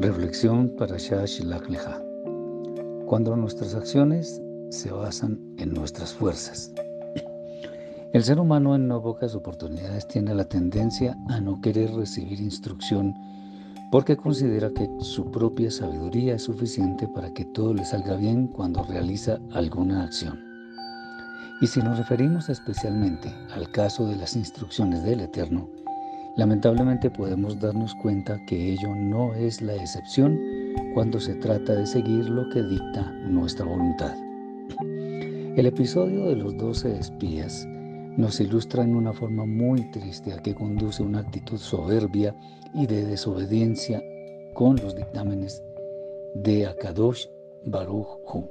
Reflexión para Shilach Leja. Cuando nuestras acciones se basan en nuestras fuerzas. El ser humano en no pocas oportunidades tiene la tendencia a no querer recibir instrucción porque considera que su propia sabiduría es suficiente para que todo le salga bien cuando realiza alguna acción. Y si nos referimos especialmente al caso de las instrucciones del Eterno, Lamentablemente podemos darnos cuenta que ello no es la excepción cuando se trata de seguir lo que dicta nuestra voluntad. El episodio de los doce espías nos ilustra en una forma muy triste a que conduce una actitud soberbia y de desobediencia con los dictámenes de Akadosh Baruch Hu.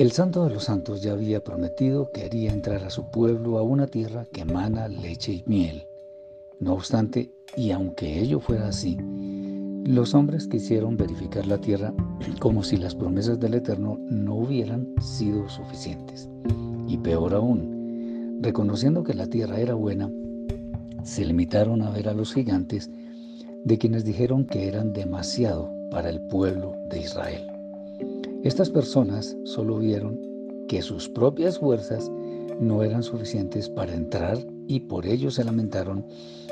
El Santo de los Santos ya había prometido que haría entrar a su pueblo a una tierra que emana leche y miel. No obstante, y aunque ello fuera así, los hombres quisieron verificar la tierra como si las promesas del Eterno no hubieran sido suficientes. Y peor aún, reconociendo que la tierra era buena, se limitaron a ver a los gigantes de quienes dijeron que eran demasiado para el pueblo de Israel. Estas personas solo vieron que sus propias fuerzas no eran suficientes para entrar y por ello se lamentaron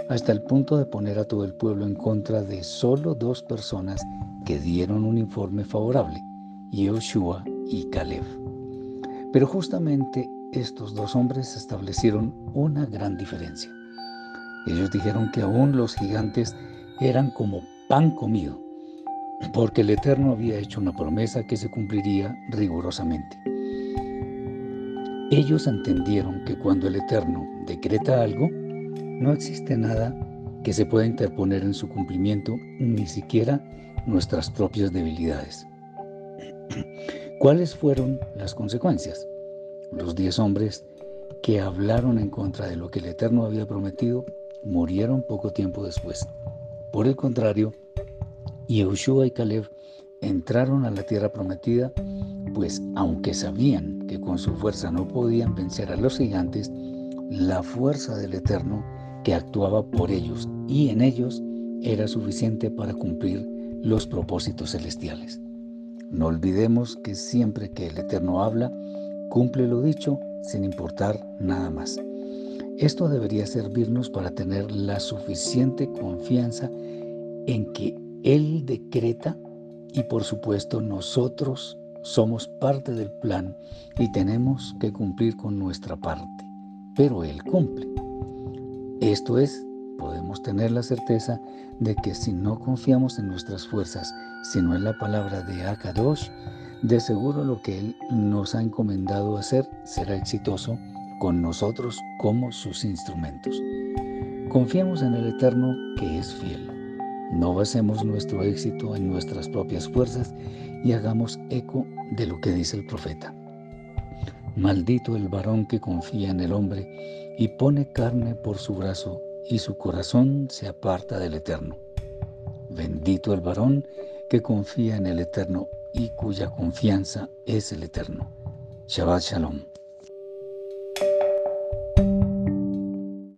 hasta el punto de poner a todo el pueblo en contra de solo dos personas que dieron un informe favorable, Yoshua y Caleb. Pero justamente estos dos hombres establecieron una gran diferencia. Ellos dijeron que aún los gigantes eran como pan comido, porque el Eterno había hecho una promesa que se cumpliría rigurosamente. Ellos entendieron que cuando el Eterno decreta algo, no existe nada que se pueda interponer en su cumplimiento, ni siquiera nuestras propias debilidades. ¿Cuáles fueron las consecuencias? Los diez hombres que hablaron en contra de lo que el Eterno había prometido murieron poco tiempo después. Por el contrario, Yehoshua y Caleb entraron a la tierra prometida, pues aunque sabían que con su fuerza no podían vencer a los gigantes, la fuerza del Eterno que actuaba por ellos y en ellos era suficiente para cumplir los propósitos celestiales. No olvidemos que siempre que el Eterno habla, cumple lo dicho sin importar nada más. Esto debería servirnos para tener la suficiente confianza en que Él decreta y por supuesto nosotros somos parte del plan y tenemos que cumplir con nuestra parte, pero Él cumple. Esto es, podemos tener la certeza de que si no confiamos en nuestras fuerzas, sino en la palabra de Akadosh, de seguro lo que Él nos ha encomendado hacer será exitoso con nosotros como sus instrumentos. Confiemos en el Eterno que es fiel. No basemos nuestro éxito en nuestras propias fuerzas y hagamos eco de lo que dice el profeta. Maldito el varón que confía en el hombre y pone carne por su brazo y su corazón se aparta del Eterno. Bendito el varón que confía en el Eterno y cuya confianza es el Eterno. Shabbat Shalom.